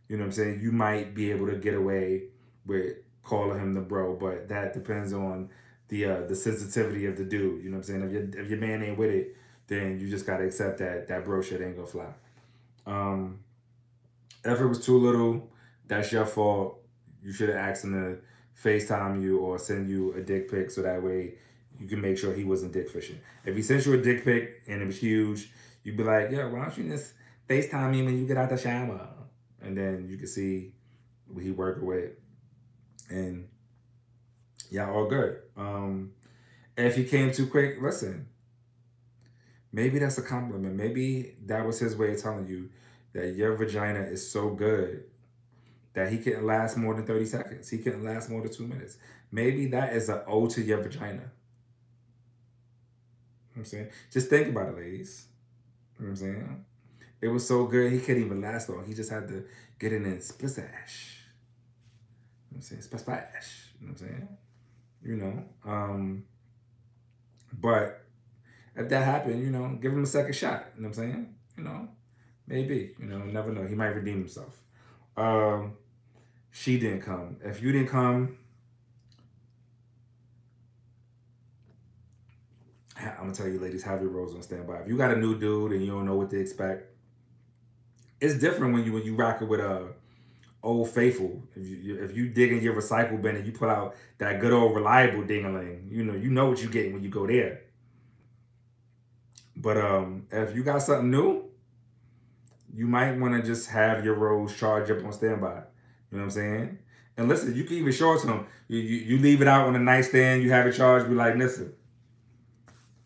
you know what I'm saying? You might be able to get away with calling him the bro, but that depends on the uh, the sensitivity of the dude. You know what I'm saying? If your if your man ain't with it, then you just gotta accept that that bro shit ain't gonna fly. Um, if it was too little, that's your fault. You should have asked him to FaceTime you or send you a dick pic so that way you can make sure he wasn't dick fishing. If he sent you a dick pic and it was huge, you'd be like, yeah, why don't you just FaceTime me when you get out the shower? And then you can see what he working with. And yeah, all good. Um, if he came too quick, listen, maybe that's a compliment. Maybe that was his way of telling you that your vagina is so good that he couldn't last more than 30 seconds. He couldn't last more than two minutes. Maybe that is an ode to your vagina. You know I'm saying? Just think about it, ladies. You know what I'm saying? It was so good, he couldn't even last long. He just had to get in and splash. You know I'm saying? Splash. You know what I'm saying? You know? Um, but if that happened, you know, give him a second shot. You know what I'm saying? You know, maybe. You know, never know. He might redeem himself. Um, she didn't come. If you didn't come, I'm gonna tell you, ladies, have your rose on standby. If you got a new dude and you don't know what to expect, it's different when you when you rock it with a old faithful. If you if you dig in your recycle bin and you pull out that good old reliable dingaling, you know you know what you get when you go there. But um, if you got something new, you might want to just have your rose charged up on standby. You know what I'm saying? And listen, you can even show it to them. You, you, you leave it out on the nightstand, you have it charged, be like, listen,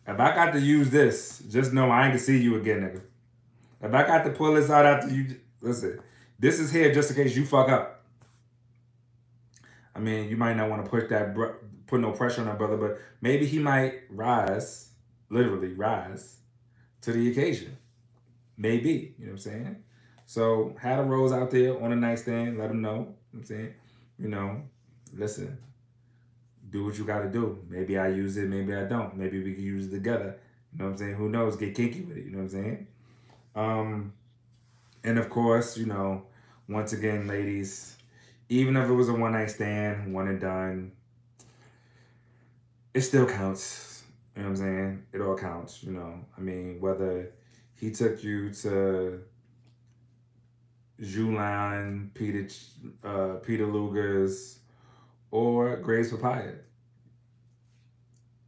if I got to use this, just know I ain't gonna see you again, nigga. If I got to pull this out after you, listen, this is here just in case you fuck up. I mean, you might not want to put that, put no pressure on that brother, but maybe he might rise, literally rise, to the occasion. Maybe, you know what I'm saying? So had a rose out there on a nightstand, let him know. You know I'm saying, you know, listen, do what you got to do. Maybe I use it, maybe I don't. Maybe we can use it together. You know what I'm saying? Who knows? Get kinky with it. You know what I'm saying? Um, and of course, you know, once again, ladies, even if it was a one night stand, one and done, it still counts. You know what I'm saying? It all counts. You know, I mean, whether he took you to Julian, Peter, uh, Peter Luger's, or Gray's Papaya.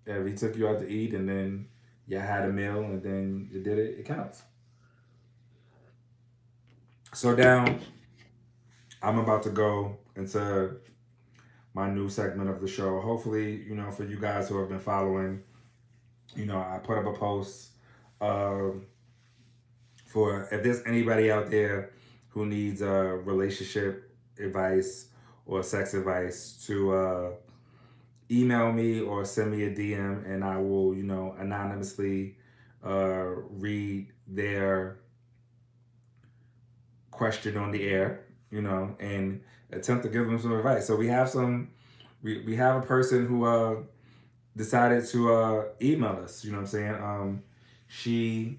If he took you out to eat and then you had a meal and then you did it, it counts. So down, I'm about to go into my new segment of the show. Hopefully, you know, for you guys who have been following, you know, I put up a post um, for if there's anybody out there who needs a uh, relationship advice or sex advice to uh, email me or send me a DM and I will, you know, anonymously uh, read their question on the air, you know, and attempt to give them some advice. So we have some, we, we have a person who uh, decided to uh, email us, you know what I'm saying? Um, she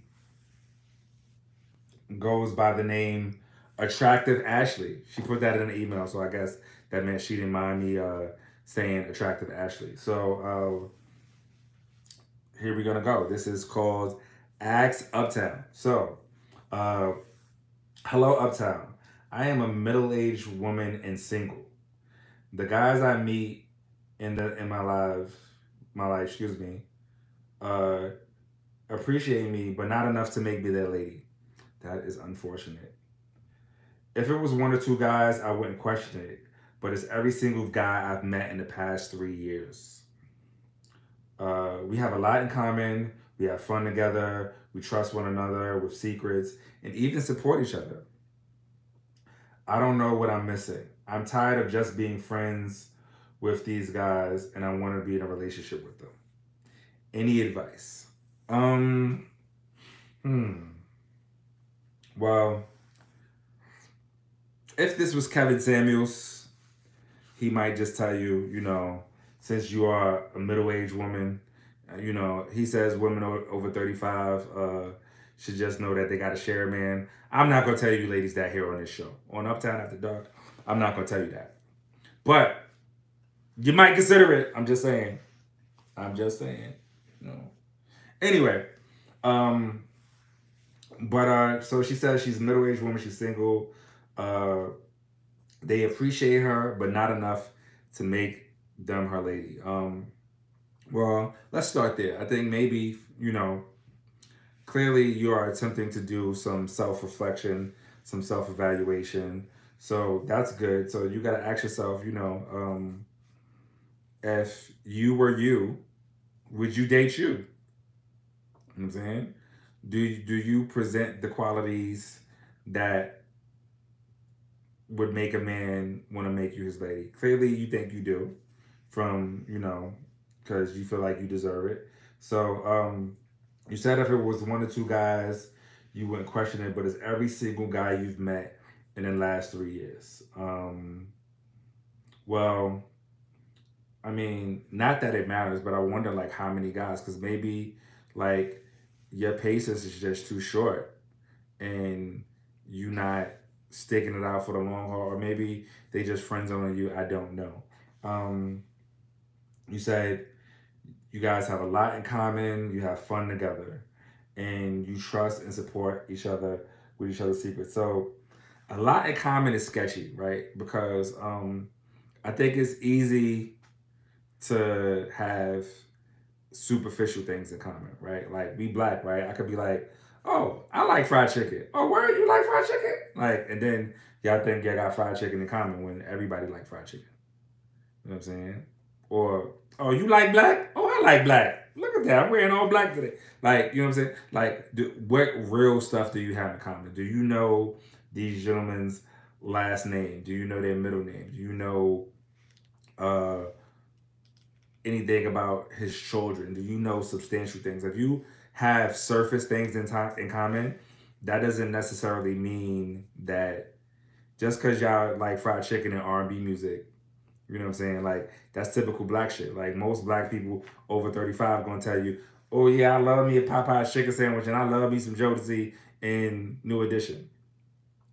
goes by the name Attractive Ashley. She put that in an email, so I guess that meant she didn't mind me uh, saying Attractive Ashley. So uh, here we're gonna go. This is called Axe Uptown. So, uh, hello Uptown. I am a middle-aged woman and single. The guys I meet in the in my life, my life, excuse me, uh, appreciate me, but not enough to make me their lady. That is unfortunate. If it was one or two guys, I wouldn't question it. But it's every single guy I've met in the past three years. Uh, we have a lot in common. We have fun together. We trust one another with secrets and even support each other. I don't know what I'm missing. I'm tired of just being friends with these guys and I want to be in a relationship with them. Any advice? Um, hmm. Well, if this was Kevin Samuels, he might just tell you, you know, since you are a middle-aged woman, uh, you know, he says women over 35 uh, should just know that they got to share a man. I'm not going to tell you ladies that here on this show. On Uptown After Dark, I'm not going to tell you that. But you might consider it. I'm just saying. I'm just saying. Know. Anyway, um, but uh, so she says she's a middle-aged woman. She's single. Uh, they appreciate her, but not enough to make them her lady. Um, well, let's start there. I think maybe, you know, clearly you are attempting to do some self-reflection, some self-evaluation. So that's good. So you got to ask yourself, you know, um, if you were you, would you date you? you know I'm saying? Do, do you present the qualities that would make a man want to make you his lady. Clearly, you think you do, from you know, because you feel like you deserve it. So um, you said if it was one or two guys, you wouldn't question it, but it's every single guy you've met in the last three years. Um, well, I mean, not that it matters, but I wonder like how many guys, because maybe like your patience is just too short, and you not sticking it out for the long haul, or maybe they just friends on you. I don't know. Um, you said you guys have a lot in common. You have fun together, and you trust and support each other with each other's secrets. So, a lot in common is sketchy, right? Because um, I think it's easy to have superficial things in common, right? Like be black, right? I could be like, oh, I like fried chicken. Oh, where you like fried chicken? Like, and then y'all think y'all got fried chicken in common when everybody like fried chicken. You know what I'm saying? Or, oh, you like black? Oh, Like black. Look at that. I'm wearing all black today. Like, you know what I'm saying? Like, do, what real stuff do you have in common? Do you know these gentlemen's last name? Do you know their middle name? Do you know uh, anything about his children? Do you know substantial things? If you have surface things in, time, in common, that doesn't necessarily mean that just because y'all like fried chicken and R&B music, you know what I'm saying? Like that's typical black shit. Like most black people over 35 gonna tell you, oh yeah, I love me a Popeye's chicken sandwich and I love me some Jodeci in New Edition.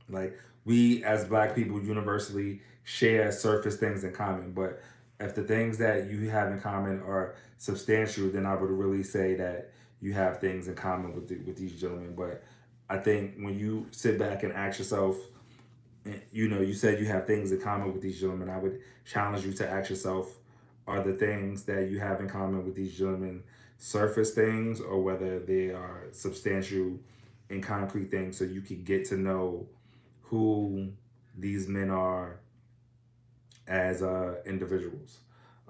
Like we as black people universally share surface things in common, but if the things that you have in common are substantial, then I would really say that you have things in common with the, with these gentlemen. But I think when you sit back and ask yourself, you know, you said you have things in common with these gentlemen. I would challenge you to ask yourself, are the things that you have in common with these gentlemen surface things or whether they are substantial and concrete things so you can get to know who these men are as uh, individuals.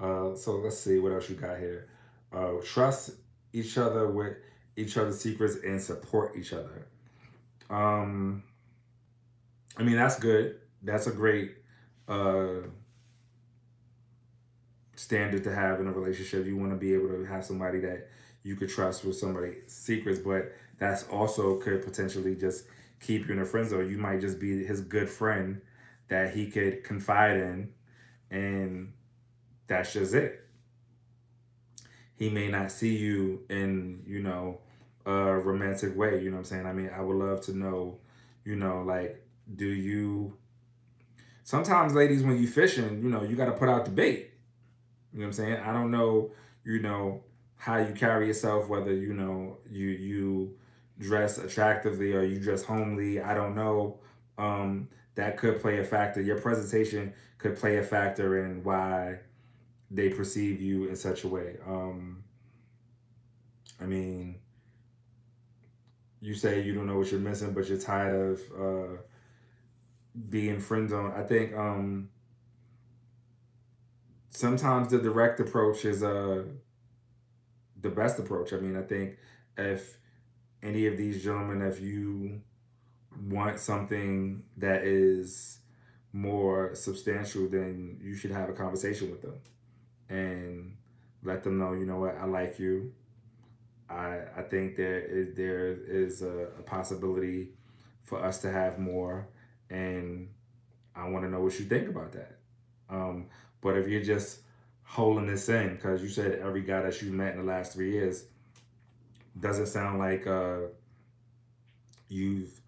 Uh, so let's see what else you got here. Uh, trust each other with each other's secrets and support each other. Um, I mean, that's good. That's a great uh, standard to have in a relationship. You want to be able to have somebody that you could trust with somebody's secrets, but that's also could potentially just keep you in a friend zone. You might just be his good friend that he could confide in, and that's just it. He may not see you in, you know, a romantic way. You know what I'm saying? I mean, I would love to know, you know, like, do you. Sometimes, ladies, when you fishing, you know, you got to put out the bait. You know what I'm saying? I don't know, you know, how you carry yourself, whether, you know, you, you, dress attractively or you dress homely. I don't know. Um, that could play a factor. Your presentation could play a factor in why they perceive you in such a way. Um, I mean, you say you don't know what you're missing, but you're tired of uh, being friend zone. I think um, sometimes the direct approach is uh, the best approach. I mean, I think if any of these gentlemen, if you want something that is more substantial, then you should have a conversation with them and let them know, you know what, I like you. I I think there is there is a, a possibility for us to have more, and I want to know what you think about that. Um, but if you're just holding this in, because you said every guy that you met in the last three years doesn't sound like uh, you've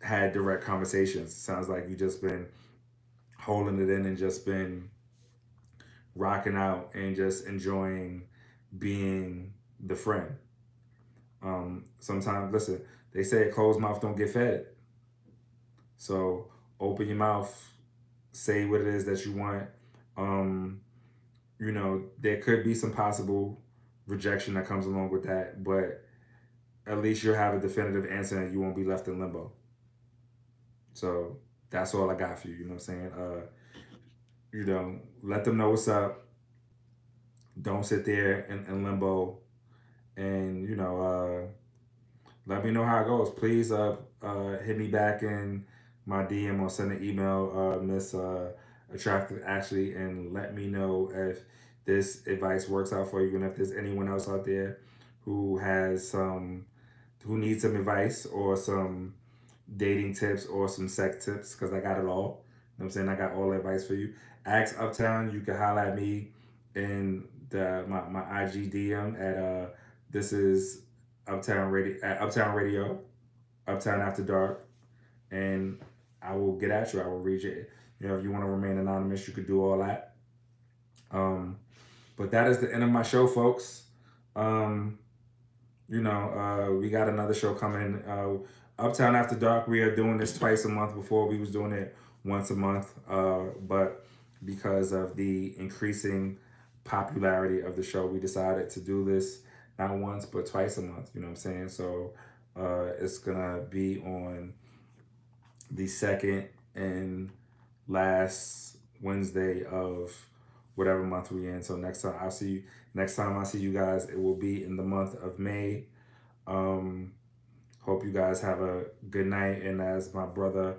had direct conversations. Sounds like you just been holding it in and just been rocking out and just enjoying being the friend. Um, sometimes, listen, they say a closed mouth don't get fed. So open your mouth, say what it is that you want. Um, you know, there could be some possible rejection that comes along with that, but at least you'll have a definitive answer and you won't be left in limbo. So that's all I got for you. You know what I'm saying? Uh, you know, let them know what's up. Don't sit there in, in limbo. And, you know, uh, let me know how it goes. Please uh, uh, hit me back in my DM or send an email, uh, Miss uh, Attractive Ashley, and let me know if this advice works out for you and if there's anyone else out there who has some who needs some advice or some dating tips or some sex tips because I got it all. You know I'm saying? I got all the advice for you. Ask Uptown. You can holler at me in the my, my IG DM at uh this is Uptown Radio at Uptown Radio, Uptown After Dark, and I will get at you. I will read it. You know, if you want to remain anonymous, you could do all that. Um, but that is the end of my show, folks. Um, you know, uh, we got another show coming. Uh, Uptown After Dark. We are doing this twice a month. Before we was doing it once a month, uh, but because of the increasing popularity of the show, we decided to do this not once but twice a month. You know what I'm saying? So uh, it's gonna be on the second and last Wednesday of whatever month we in. So next time I'll see you. Next time I see you guys, it will be in the month of May. Um, hope you guys have a good night. And as my brother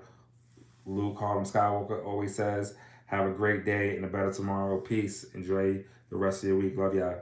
Luke Harlem Skywalker always says, have a great day and a better tomorrow. Peace. Enjoy the rest of your week. Love y'all.